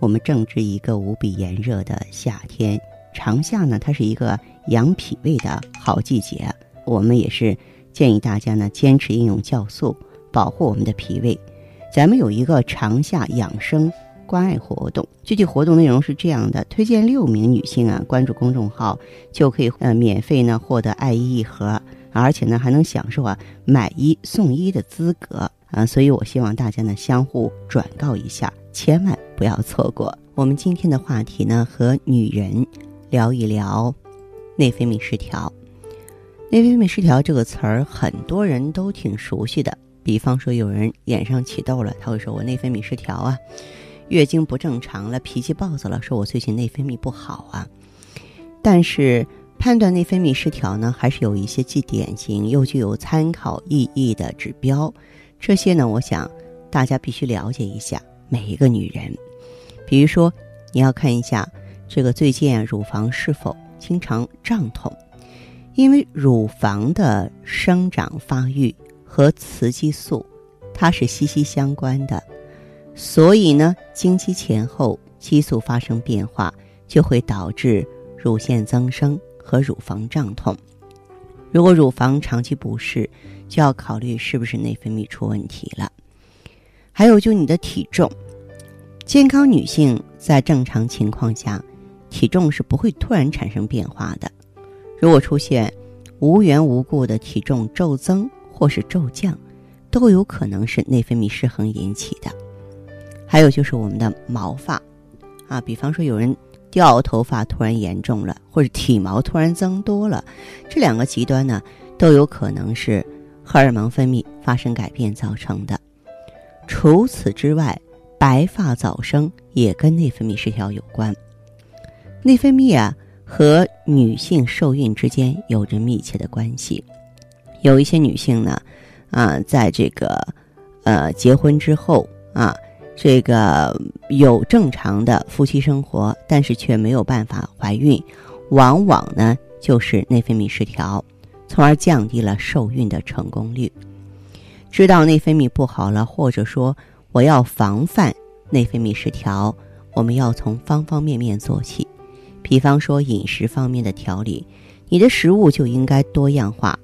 我们正值一个无比炎热的夏天，长夏呢，它是一个养脾胃的好季节。我们也是建议大家呢，坚持应用酵素，保护我们的脾胃。咱们有一个长夏养生关爱活动，具体活动内容是这样的：推荐六名女性啊，关注公众号就可以呃免费呢获得爱衣一盒，而且呢还能享受啊买一送一的资格啊。所以我希望大家呢相互转告一下。千万不要错过我们今天的话题呢，和女人聊一聊内分泌失调。内分泌失调这个词儿，很多人都挺熟悉的。比方说，有人脸上起痘了，他会说我内分泌失调啊；月经不正常了，脾气暴躁了，说我最近内分泌不好啊。但是判断内分泌失调呢，还是有一些既典型又具有参考意义的指标。这些呢，我想大家必须了解一下。每一个女人，比如说，你要看一下这个最近，乳房是否经常胀痛，因为乳房的生长发育和雌激素它是息息相关的，所以呢，经期前后激素发生变化，就会导致乳腺增生和乳房胀痛。如果乳房长期不适，就要考虑是不是内分泌出问题了。还有就你的体重，健康女性在正常情况下，体重是不会突然产生变化的。如果出现无缘无故的体重骤增或是骤降，都有可能是内分泌失衡引起的。还有就是我们的毛发，啊，比方说有人掉头发突然严重了，或者体毛突然增多了，这两个极端呢，都有可能是荷尔蒙分泌发生改变造成的。除此之外，白发早生也跟内分泌失调有关。内分泌啊，和女性受孕之间有着密切的关系。有一些女性呢，啊，在这个呃结婚之后啊，这个有正常的夫妻生活，但是却没有办法怀孕，往往呢就是内分泌失调，从而降低了受孕的成功率。知道内分泌不好了，或者说我要防范内分泌失调，我们要从方方面面做起。比方说饮食方面的调理，你的食物就应该多样化、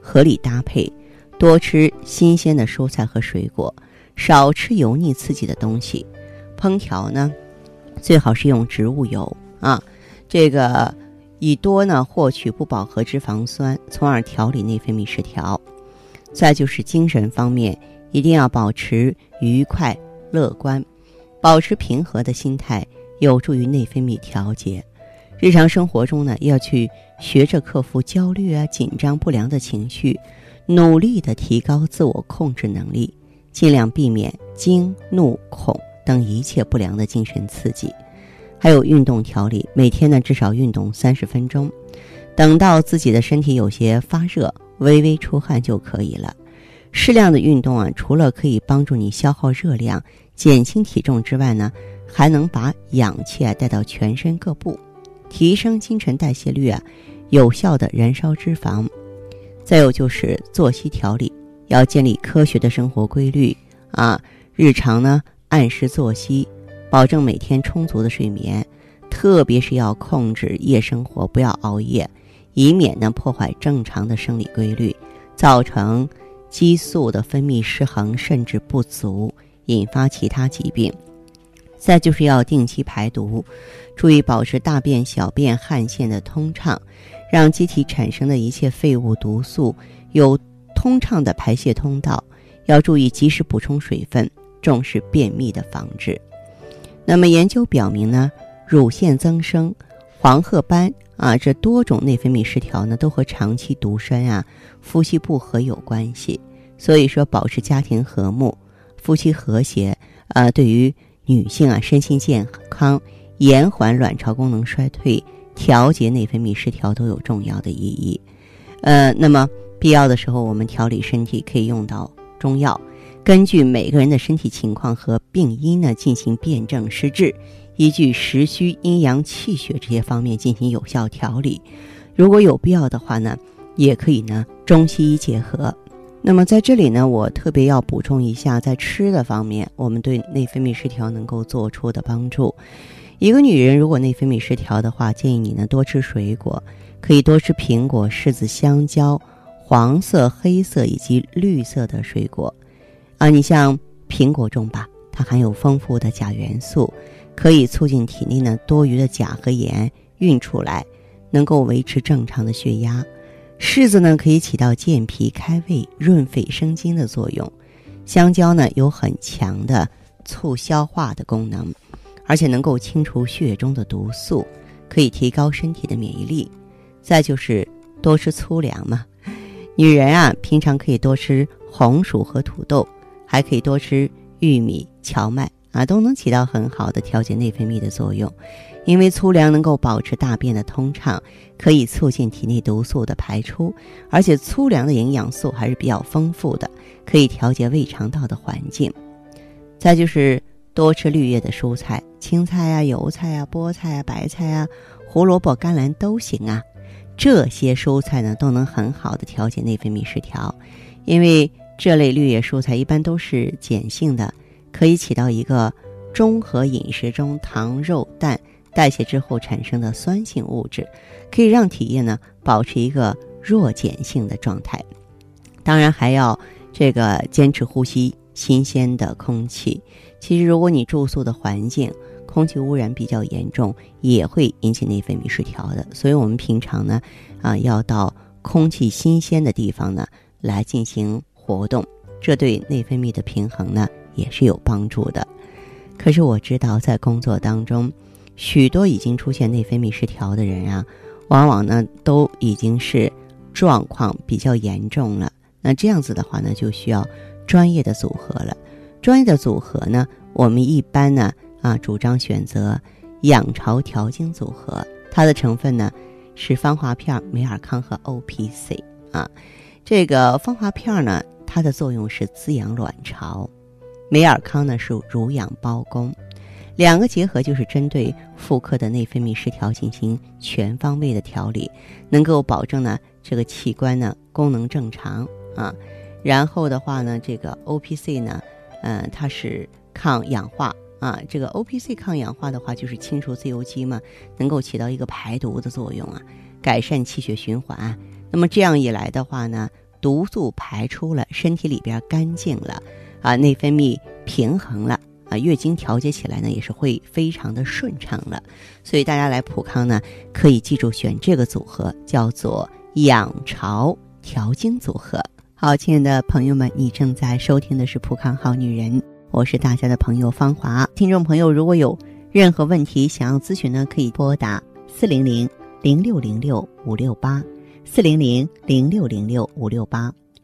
合理搭配，多吃新鲜的蔬菜和水果，少吃油腻刺激的东西。烹调呢，最好是用植物油啊，这个以多呢获取不饱和脂肪酸，从而调理内分泌失调。再就是精神方面，一定要保持愉快乐观，保持平和的心态，有助于内分泌调节。日常生活中呢，要去学着克服焦虑啊、紧张、不良的情绪，努力的提高自我控制能力，尽量避免惊、怒、恐等一切不良的精神刺激。还有运动调理，每天呢至少运动三十分钟。等到自己的身体有些发热。微微出汗就可以了。适量的运动啊，除了可以帮助你消耗热量、减轻体重之外呢，还能把氧气啊带到全身各部，提升新陈代谢率啊，有效的燃烧脂肪。再有就是作息调理，要建立科学的生活规律啊，日常呢按时作息，保证每天充足的睡眠，特别是要控制夜生活，不要熬夜。以免呢破坏正常的生理规律，造成激素的分泌失衡甚至不足，引发其他疾病。再就是要定期排毒，注意保持大便、小便、汗腺的通畅，让机体产生的一切废物、毒素有通畅的排泄通道。要注意及时补充水分，重视便秘的防治。那么研究表明呢，乳腺增生、黄褐斑。啊，这多种内分泌失调呢，都和长期独身啊、夫妻不和有关系。所以说，保持家庭和睦、夫妻和谐，呃，对于女性啊身心健康、延缓卵巢功能衰退、调节内分泌失调都有重要的意义。呃，那么必要的时候，我们调理身体可以用到中药，根据每个人的身体情况和病因呢进行辨证施治，依据时虚、阴阳、气血这些方面进行有效调理。如果有必要的话呢，也可以呢中西医结合。那么在这里呢，我特别要补充一下，在吃的方面，我们对内分泌失调能够做出的帮助。一个女人如果内分泌失调的话，建议你呢多吃水果，可以多吃苹果、柿子、香蕉、黄色、黑色以及绿色的水果。啊，你像苹果中吧，它含有丰富的钾元素，可以促进体内呢多余的钾和盐运出来，能够维持正常的血压。柿子呢，可以起到健脾开胃、润肺生津的作用；香蕉呢，有很强的促消化的功能，而且能够清除血中的毒素，可以提高身体的免疫力。再就是多吃粗粮嘛，女人啊，平常可以多吃红薯和土豆，还可以多吃玉米、荞麦啊，都能起到很好的调节内分泌的作用。因为粗粮能够保持大便的通畅，可以促进体内毒素的排出，而且粗粮的营养素还是比较丰富的，可以调节胃肠道的环境。再就是多吃绿叶的蔬菜，青菜啊、油菜啊、菠菜啊、白菜啊、胡萝卜、甘蓝都行啊。这些蔬菜呢，都能很好的调节内分泌失调，因为这类绿叶蔬菜一般都是碱性的，可以起到一个中和饮食中糖、肉、蛋。代谢之后产生的酸性物质，可以让体液呢保持一个弱碱性的状态。当然还要这个坚持呼吸新鲜的空气。其实如果你住宿的环境空气污染比较严重，也会引起内分泌失调的。所以我们平常呢啊要到空气新鲜的地方呢来进行活动，这对内分泌的平衡呢也是有帮助的。可是我知道在工作当中。许多已经出现内分泌失调的人啊，往往呢都已经是状况比较严重了。那这样子的话呢，就需要专业的组合了。专业的组合呢，我们一般呢啊主张选择养巢调经组合，它的成分呢是芳华片、美尔康和 O P C 啊。这个芳华片呢，它的作用是滋养卵巢；美尔康呢是乳养胞宫。两个结合就是针对妇科的内分泌失调进行全方位的调理，能够保证呢这个器官呢功能正常啊。然后的话呢，这个 O P C 呢，嗯，它是抗氧化啊。这个 O P C 抗氧化的话，就是清除自由基嘛，能够起到一个排毒的作用啊，改善气血循环。那么这样一来的话呢，毒素排出了，身体里边干净了啊，内分泌平衡了。啊，月经调节起来呢，也是会非常的顺畅了。所以大家来普康呢，可以记住选这个组合，叫做养巢调经组合。好，亲爱的朋友们，你正在收听的是普康好女人，我是大家的朋友芳华。听众朋友，如果有任何问题想要咨询呢，可以拨打四零零零六零六五六八四零零零六零六五六八。